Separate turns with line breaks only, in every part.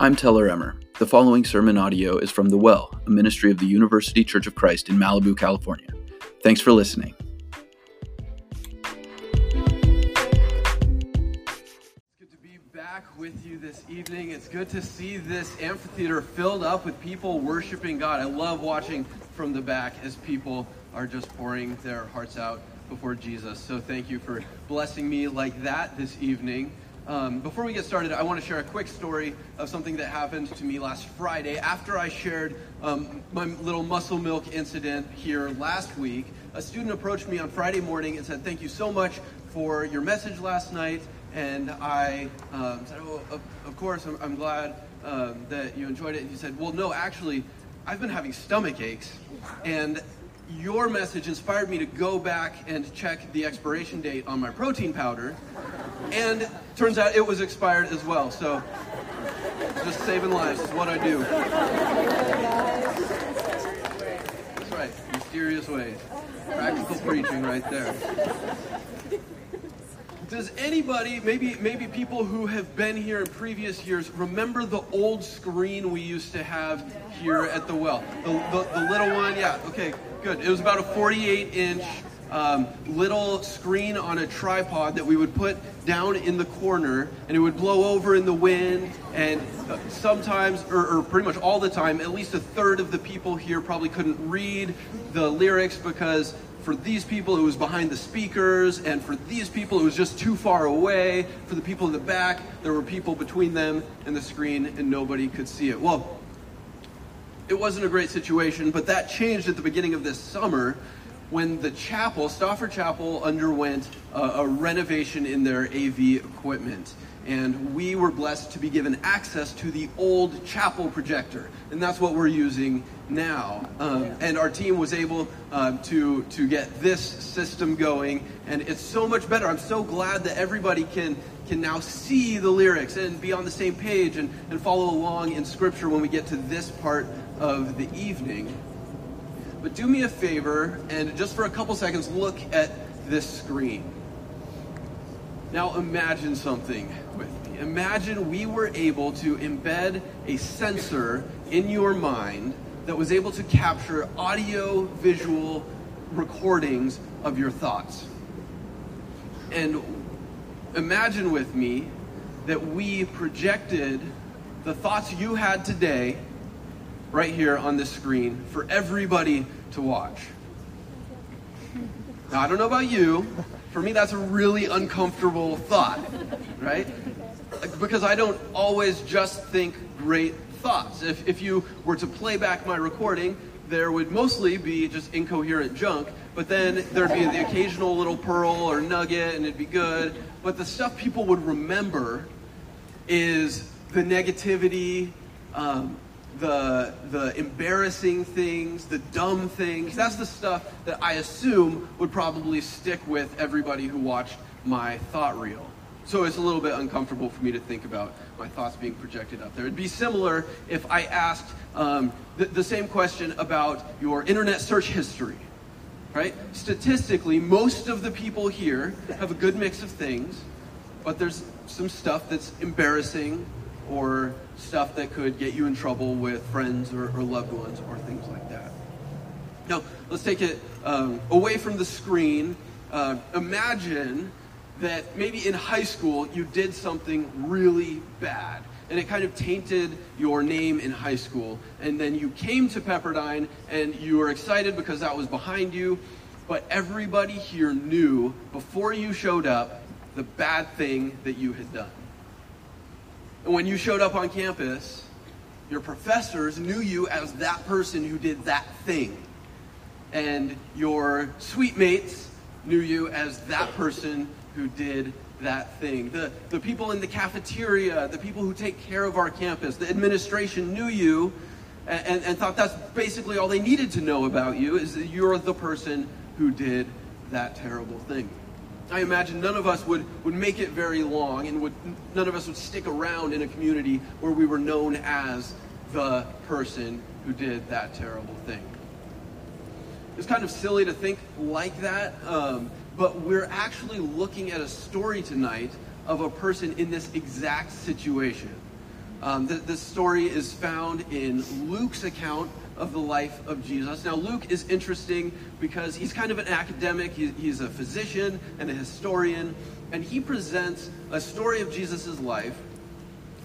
I'm Teller Emmer. The following sermon audio is from The Well, a ministry of the University Church of Christ in Malibu, California. Thanks for listening.
It's good to be back with you this evening. It's good to see this amphitheater filled up with people worshiping God. I love watching from the back as people are just pouring their hearts out before Jesus. So thank you for blessing me like that this evening. Um, before we get started, I want to share a quick story of something that happened to me last Friday after I shared um, my little muscle milk incident here last week. A student approached me on Friday morning and said, Thank you so much for your message last night. And I um, said, Oh, of, course, I'm, I'm glad um, that you enjoyed it. And he said, Well, no, actually, I've been having stomach aches. And your message inspired me to go back and check the expiration date on my protein powder. And turns out it was expired as well. So just saving lives is what I do. That's right, mysterious ways. Practical preaching right there. Does anybody, maybe maybe people who have been here in previous years, remember the old screen we used to have here at the well? The, the, the little one? Yeah, okay, good. It was about a 48 inch um, little screen on a tripod that we would put down in the corner and it would blow over in the wind and uh, sometimes or, or, pretty much all the time at least a third of the people here probably couldn't read the lyrics because for these people it was behind the speakers and for these people it was just too far away for the people in the back there were people between them and the screen and nobody could see it well it wasn't a great situation but that changed at the beginning of this summer when the chapel, Stauffer Chapel, underwent a, a, renovation in their AV equipment. And we were blessed to be given access to the old chapel projector. And that's what we're using now. Um, and our team was able uh, to, to get this system going. And it's so much better. I'm so glad that everybody can, can now see the lyrics and be on the same page and, and follow along in Scripture when we get to this part of the evening. But do me a favor and just for a couple seconds look at this screen. Now imagine something with me. Imagine we were able to embed a sensor in your mind that was able to capture audio visual recordings of your thoughts. And imagine with me that we projected the thoughts you had today right here on this screen for everybody to watch. Now, I don't know about you. For me, that's a really uncomfortable thought, right? Because I don't always just think great thoughts. If, if you were to play back my recording, there would mostly be just incoherent junk, but then there'd be the occasional little pearl or nugget, and it'd be good. But the stuff people would remember is the negativity, um, the, the embarrassing things, the dumb things. That's the stuff that I assume would probably stick with everybody who watched my thought reel. So it's a little bit uncomfortable for me to think about my thoughts being projected up there. It'd be similar if I asked um, the, the same question about your internet search history. Right? Statistically, most of the people here have a good mix of things, but there's some stuff that's embarrassing or stuff that could get you in trouble with friends or, or loved ones or things like that. Now, let's take it um, away from the screen. Uh, imagine that maybe in high school you did something really bad and it kind of tainted your name in high school. And then you came to Pepperdine and you were excited because that was behind you, but everybody here knew before you showed up the bad thing that you had done. And when you showed up on campus, your professors knew you as that person who did that thing. And your suite mates knew you as that person who did that thing. The, the people in the cafeteria, the people who take care of our campus, the administration knew you and, and, and thought that's basically all they needed to know about you is that you're the person who did that terrible thing. I imagine none of us would, would make it very long and would, none of us would stick around in a community where we were known as the person who did that terrible thing. It's kind of silly to think like that, um, but we're actually looking at a story tonight of a person in this exact situation. Um, th- this story is found in Luke's account of the life of Jesus. Now, Luke is interesting because he's kind of an academic, he's a physician and a historian, and he presents a story of Jesus' life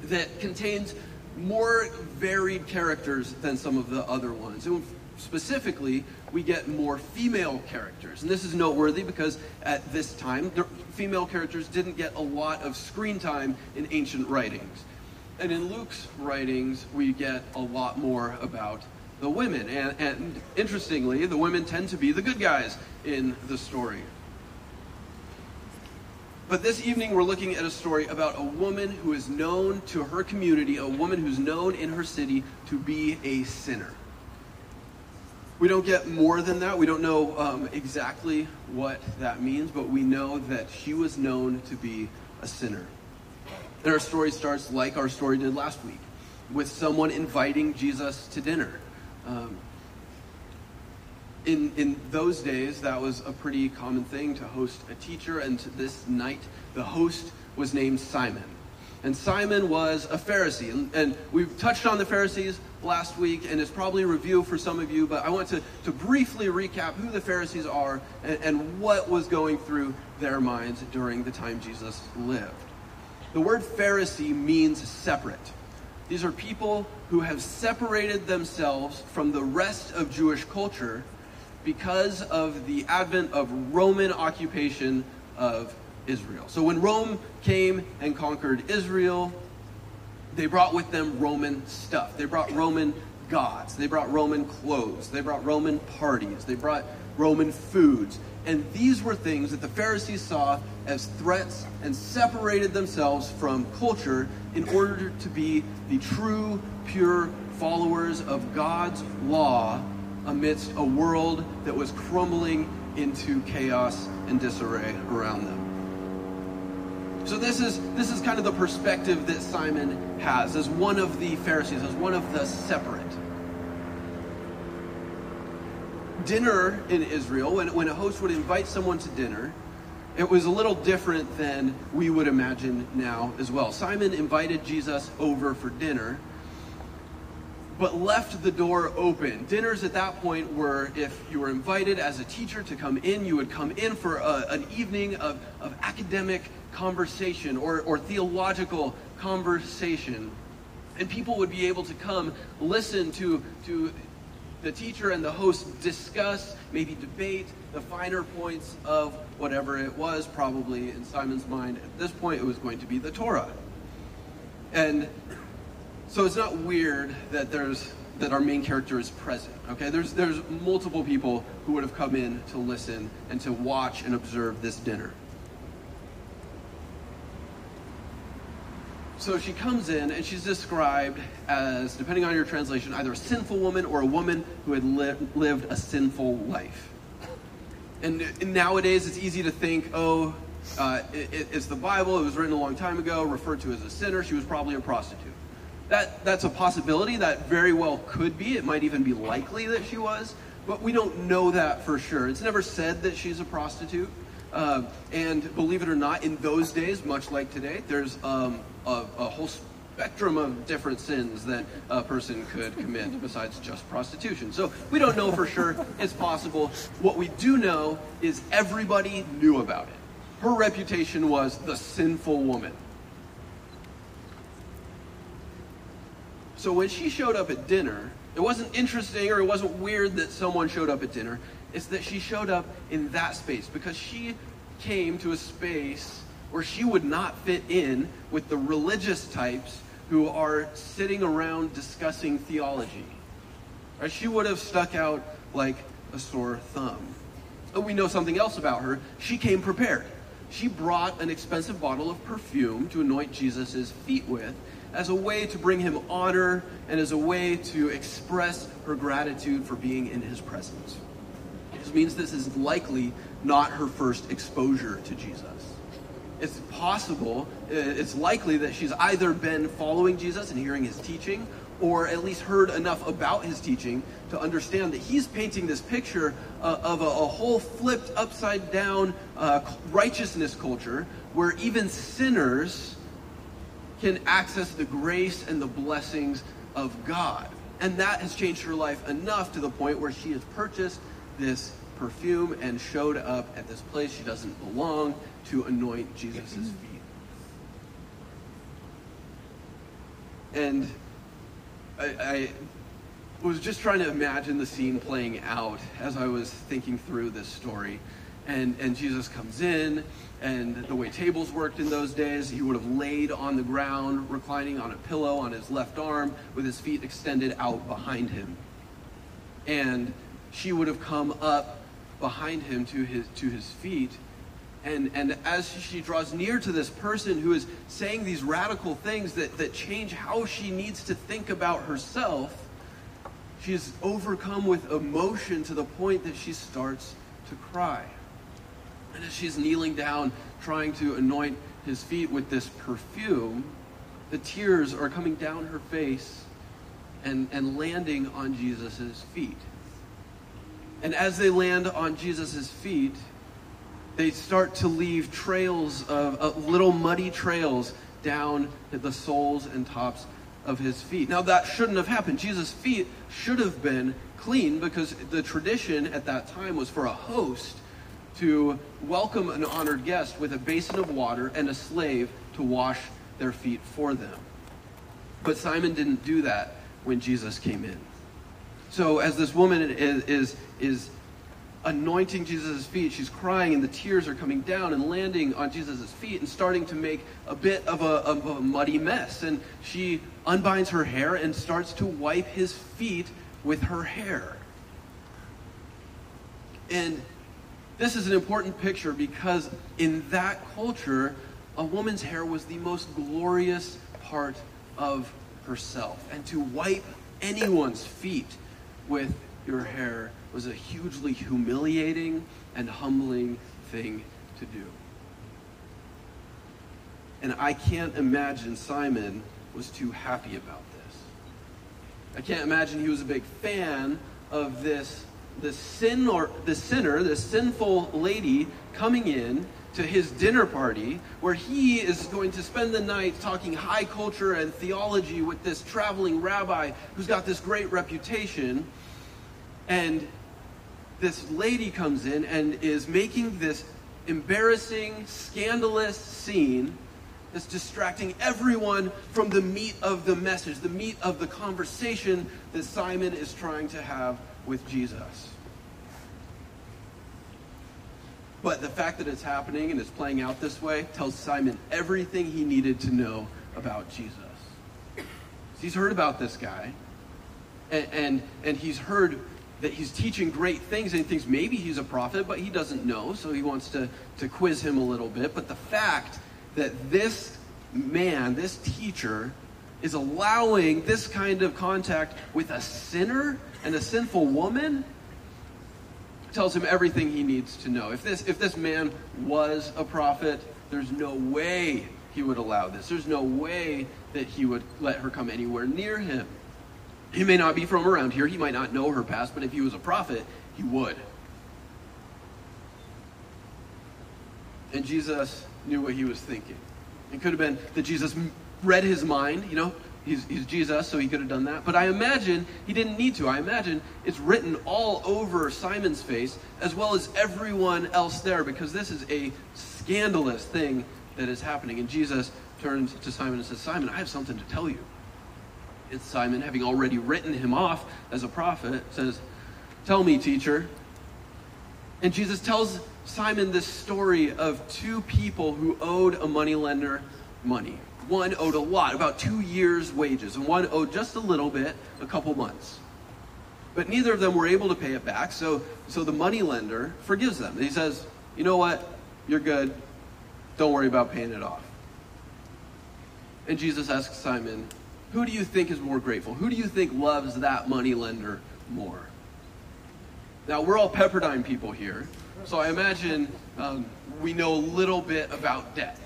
that contains more varied characters than some of the other ones. And specifically, we get more female characters. And this is noteworthy because at this time, female characters didn't get a lot of screen time in ancient writings. And in Luke's writings, we get a lot more about the women. And, and interestingly, the women tend to be the good guys in the story. But this evening, we're looking at a story about a woman who is known to her community, a woman who's known in her city to be a sinner. We don't get more than that. We don't know um, exactly what that means, but we know that she was known to be a sinner. And our story starts like our story did last week, with someone inviting Jesus to dinner. Um, in, in those days, that was a pretty common thing to host a teacher, and this night, the host was named Simon. And Simon was a Pharisee. And, and we've touched on the Pharisees last week, and it's probably a review for some of you, but I want to, to briefly recap who the Pharisees are and, and what was going through their minds during the time Jesus lived. The word Pharisee means separate. These are people who have separated themselves from the rest of Jewish culture because of the advent of Roman occupation of Israel. So when Rome came and conquered Israel, they brought with them Roman stuff. They brought Roman gods. They brought Roman clothes. They brought Roman parties. They brought Roman foods. And these were things that the Pharisees saw as threats and separated themselves from culture in order to be the true, pure followers of God's law amidst a world that was crumbling into chaos and disarray around them. So this is this is kind of the perspective that Simon has as one of the Pharisees, as one of the separate. Dinner in Israel, when, when a host would invite someone to dinner, it was a little different than we would imagine now as well. Simon invited Jesus over for dinner, but left the door open. Dinners at that point were if you were invited as a teacher to come in, you would come in for a, an evening of, of academic conversation or, or theological conversation. And people would be able to come listen to, to the teacher and the host discuss, maybe debate the finer points of whatever it was, probably in Simon's mind. At this point, it was going to be the Torah. And so it's not weird that there's that our main character is present. Okay, there's there's multiple people who would have come in to listen and to watch and observe this dinner. So she comes in and she's described as, depending on your translation, either a sinful woman or a woman who had li- lived a sinful life. And, and, nowadays it's easy to think, oh, uh, it, it's the Bible, it was written a long time ago, referred to as a sinner, she was probably a prostitute. That, that's a possibility. That very well could be. It might even be likely that she was, but we don't know that for sure. It's never said that she's a prostitute. Uh, and believe it or not, in those days, much like today, there's um, a, a, whole spectrum of different sins that a person could commit besides just prostitution. So we don't know for sure. It's possible. What we do know is everybody knew about it. Her reputation was the sinful woman. So when she showed up at dinner, it wasn't interesting or it wasn't weird that someone showed up at dinner. It's that she showed up in that space because she came to a space where she would not fit in with the religious types who are sitting around discussing theology. Or she would have stuck out like a sore thumb. But we know something else about her. She came prepared. She brought an expensive bottle of perfume to anoint Jesus' feet with as a way to bring him honor and as a way to express her gratitude for being in his presence. This means this is likely not her first exposure to Jesus. It's possible, it's likely that she's either been following Jesus and hearing his teaching, or at least heard enough about his teaching to understand that he's painting this picture uh, of a, a, whole flipped upside down uh, righteousness culture where even sinners can access the grace and the blessings of God. And that has changed her life enough to the point where she has purchased this perfume and showed up at this place she doesn't belong to anoint Jesus' feet. And I, I was just trying to imagine the scene playing out as I was thinking through this story. And, and Jesus comes in, and the way tables worked in those days, he would have laid on the ground, reclining on a pillow on his left arm, with his feet extended out behind him. And she would have come up behind him to his, to his feet. And, and as she draws near to this person who is saying these radical things that, that change how she needs to think about herself, she is overcome with emotion to the point that she starts to cry. And as she's kneeling down, trying to anoint his feet with this perfume, the tears are coming down her face and, and landing on Jesus' feet. And as they land on Jesus' feet, they start to leave trails of, of little muddy trails down the soles and tops of his feet. Now, that shouldn't have happened. Jesus' feet should have been clean because the tradition at that time was for a host to welcome an honored guest with a basin of water and a slave to wash their feet for them. But Simon didn't do that when Jesus came in. So as this woman is, is, is anointing Jesus' feet, she's crying and the tears are coming down and landing on Jesus' feet and starting to make a bit of a, of a muddy mess. And she unbinds her hair and starts to wipe his feet with her hair. And this is an important picture because in that culture, a woman's hair was the most glorious part of herself. And to wipe anyone's feet with your hair was a hugely humiliating and humbling thing to do. And I can't imagine Simon was too happy about this. I can't imagine he was a big fan of this the sin or the sinner, the sinful lady coming in to his dinner party where he is going to spend the night talking high culture and theology with this traveling rabbi who's got this great reputation. And this lady comes in and is making this embarrassing, scandalous scene that's distracting everyone from the meat of the message, the meat of the conversation that Simon is trying to have with Jesus. But the fact that it's happening and it's playing out this way tells Simon everything he needed to know about Jesus. He's heard about this guy, and, and, and he's heard that he's teaching great things, and he thinks maybe he's a prophet, but he doesn't know, so he wants to, to quiz him a little bit. But the fact that this man, this teacher, is allowing this kind of contact with a sinner and a sinful woman tells him everything he needs to know. If this, if this man was a prophet, there's no way he would allow this. There's no way that he would let her come anywhere near him. He may not be from around here, he might not know her past, but if he was a prophet, he would. And Jesus knew what he was thinking. It could have been that Jesus read his mind, you know, he's, he's Jesus, so he could have done that. But I imagine he didn't need to. I imagine it's written all over Simon's face, as well as everyone else there, because this is a scandalous thing that is happening. And Jesus turns to Simon and says, Simon, I have something to tell you. It's Simon, having already written him off as a prophet, says, Tell me, teacher. And Jesus tells Simon this story of two people who owed a moneylender money. One owed a lot, about two years' wages, and one owed just a little bit, a couple months. But neither of them were able to pay it back, so, so the money lender forgives them. He says, You know what? You're good. Don't worry about paying it off. And Jesus asks Simon, Who do you think is more grateful? Who do you think loves that money lender more? Now, we're all Pepperdine people here, so I imagine um, we know a little bit about debt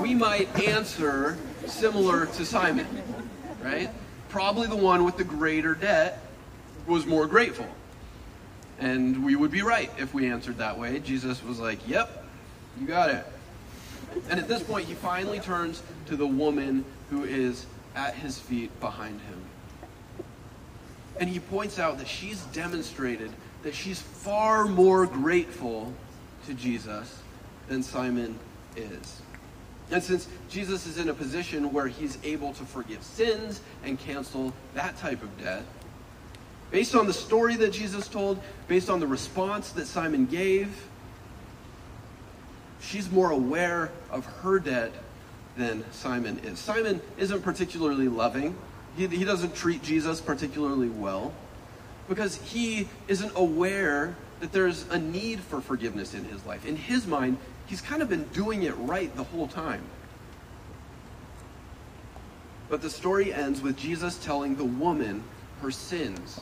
we might answer similar to Simon, right? Probably the one with the greater debt was more grateful. And we would be right if we answered that way. Jesus was like, Yep, you got it. And at this point, he finally turns to the woman who is at his feet behind him. And he points out that she's demonstrated that she's far more grateful to Jesus than Simon is. And since Jesus is in a position where he's able to forgive sins and cancel that type of debt, based on the story that Jesus told, based on the response that Simon gave, she's more aware of her debt than Simon is. Simon isn't particularly loving. He, he doesn't treat Jesus particularly well because he isn't aware that there's a need for forgiveness in his life. In his mind, he's kind of been doing it right the whole time. But the story ends with Jesus telling the woman her sins,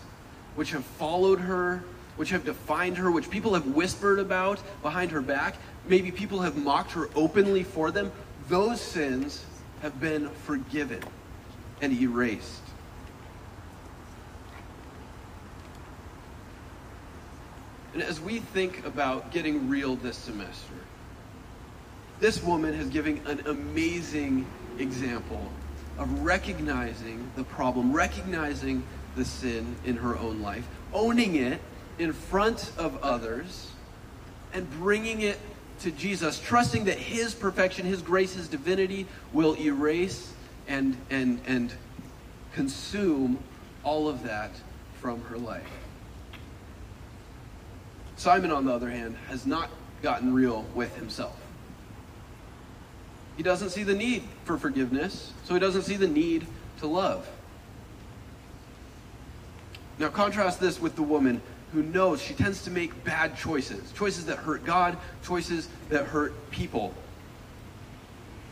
which have followed her, which have defined her, which people have whispered about behind her back. Maybe people have mocked her openly for them. Those sins have been forgiven and erased. And as we think about getting real this semester, this woman has given an amazing example of recognizing the problem, recognizing the sin in her own life, owning it in front of others, and bringing it to Jesus, trusting that His perfection, His grace, His divinity will erase and, and, and consume all of that from her life. Simon, on the other hand, has not gotten real with himself. He doesn't see the need for forgiveness, so he doesn't see the need to love. Now, contrast this with the woman who knows she tends to make bad choices choices that hurt God, choices that hurt people.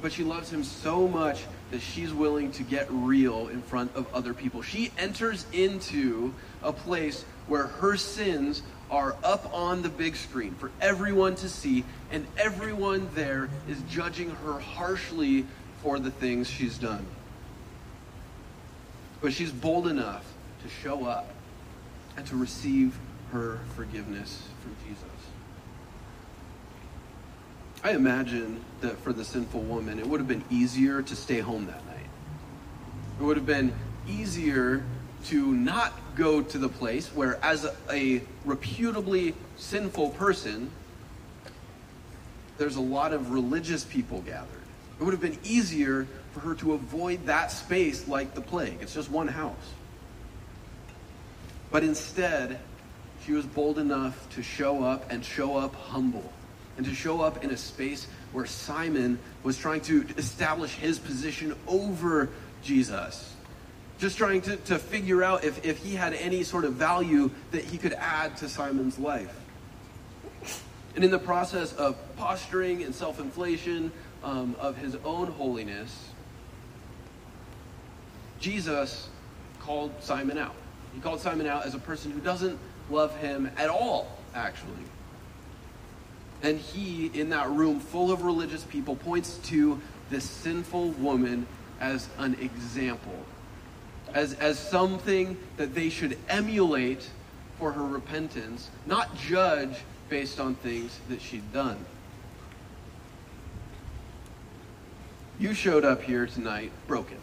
But she loves him so much that she's willing to get real in front of other people. She enters into a place where her sins are up on the big screen for everyone to see, and everyone there is judging her harshly for the things she's done. But she's bold enough to show up and to receive her forgiveness from Jesus. I imagine that for the sinful woman, it would have been easier to stay home that night. It would have been easier to not go to the place where, as a, a reputably sinful person, there's a lot of religious people gathered. It would have been easier for her to avoid that space like the plague. It's just one house. But instead, she was bold enough to show up and show up humble and to show up in a space where Simon was trying to establish his position over Jesus just trying to, to figure out if, if he had any sort of value that he could add to Simon's life. And in the process of posturing and self inflation um, of his own holiness, Jesus called Simon out. He called Simon out as a person who doesn't love him at all, actually. And he, in that room full of religious people, points to this sinful woman as an example as, as something that they should emulate for her repentance, not judge based on things that she'd done. You showed up here tonight broken.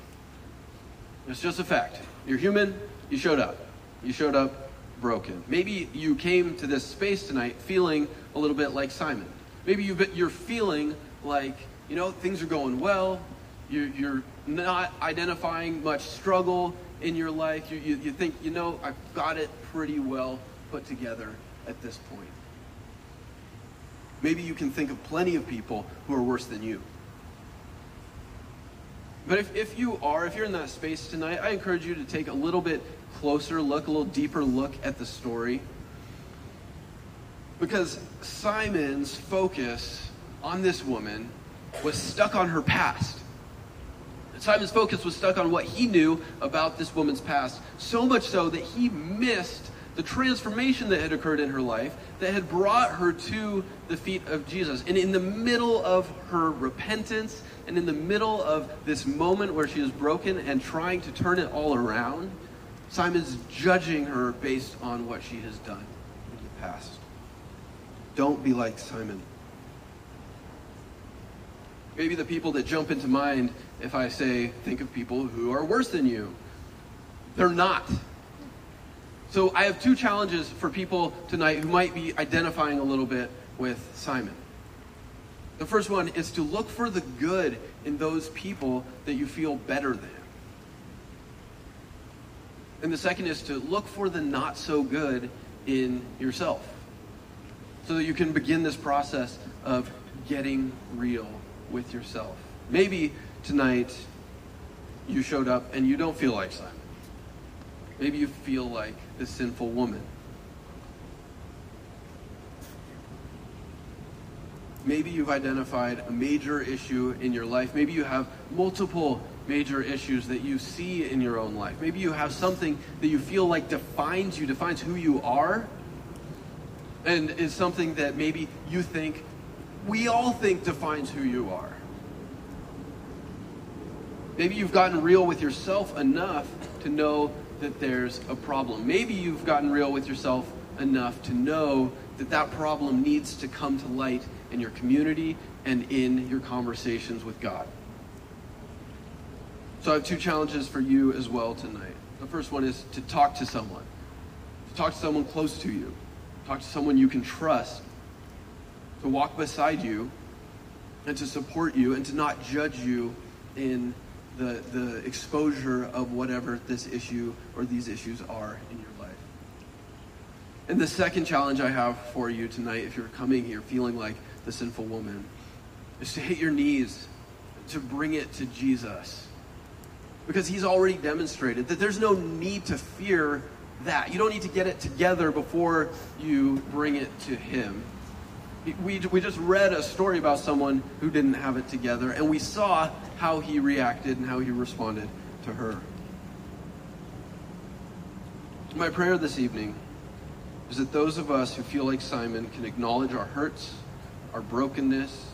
It's just a fact. You're human, you showed up. You showed up broken. Maybe you came to this space tonight feeling a little bit like Simon. Maybe you're feeling like, you know, things are going well, you're, you're not identifying much struggle in your life. You, you, you think, you know, I've got it pretty well put together at this point. Maybe you can think of plenty of people who are worse than you. But if, if you are, if you're in that space tonight, I encourage you to take a little bit closer look, a little deeper look at the story. Because Simon's focus on this woman was stuck on her past. Simon's focus was stuck on what he knew about this woman's past, so much so that he missed the transformation that had occurred in her life that had brought her to the feet of Jesus. And in the middle of her repentance, and in the middle of this moment where she is broken and trying to turn it all around, Simon's judging her based on what she has done in the past. Don't be like Simon. Maybe the people that jump into mind if I say, think of people who are worse than you. They're not. So I have two challenges for people tonight who might be identifying a little bit with Simon. The first one is to look for the good in those people that you feel better than. And the second is to look for the not so good in yourself so that you can begin this process of getting real with yourself. Maybe tonight you showed up and you don't feel like Simon. Maybe you feel like this sinful woman. Maybe you've identified a major issue in your life. Maybe you have multiple major issues that you see in your own life. Maybe you have something that you feel like defines you, defines who you are, and is something that maybe you think, we all think defines who you are. Maybe you've gotten real with yourself enough to know that there's a problem. Maybe you've gotten real with yourself enough to know that that problem needs to come to light in your community and in your conversations with God. So I have two challenges for you as well tonight. The first one is to talk to someone, to talk to someone close to you, talk to someone you can trust, to walk beside you, and to support you, and to not judge you in the, the exposure of whatever this issue or these issues are in your life. And the second challenge I have for you tonight, if you're coming here feeling like the sinful woman, is to hit your knees, to bring it to Jesus. Because he's already demonstrated that there's no need to fear that. You don't need to get it together before you bring it to him. We, we just read a story about someone who didn't have it together, and we saw how he reacted and how he responded to her. My prayer this evening is that those of us who feel like Simon can acknowledge our hurts, our brokenness,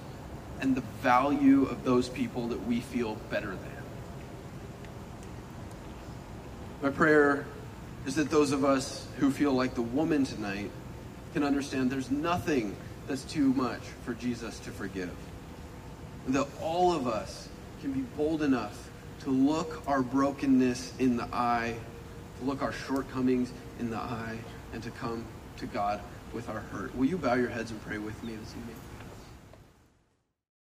and the value of those people that we feel better than. My prayer is that those of us who feel like the woman tonight can understand there's nothing that's too much for Jesus to forgive. And that all of us can be bold enough to look our brokenness in the eye, to look our shortcomings in the eye, and to come to God with our hurt. Will you bow your heads and pray with me this evening?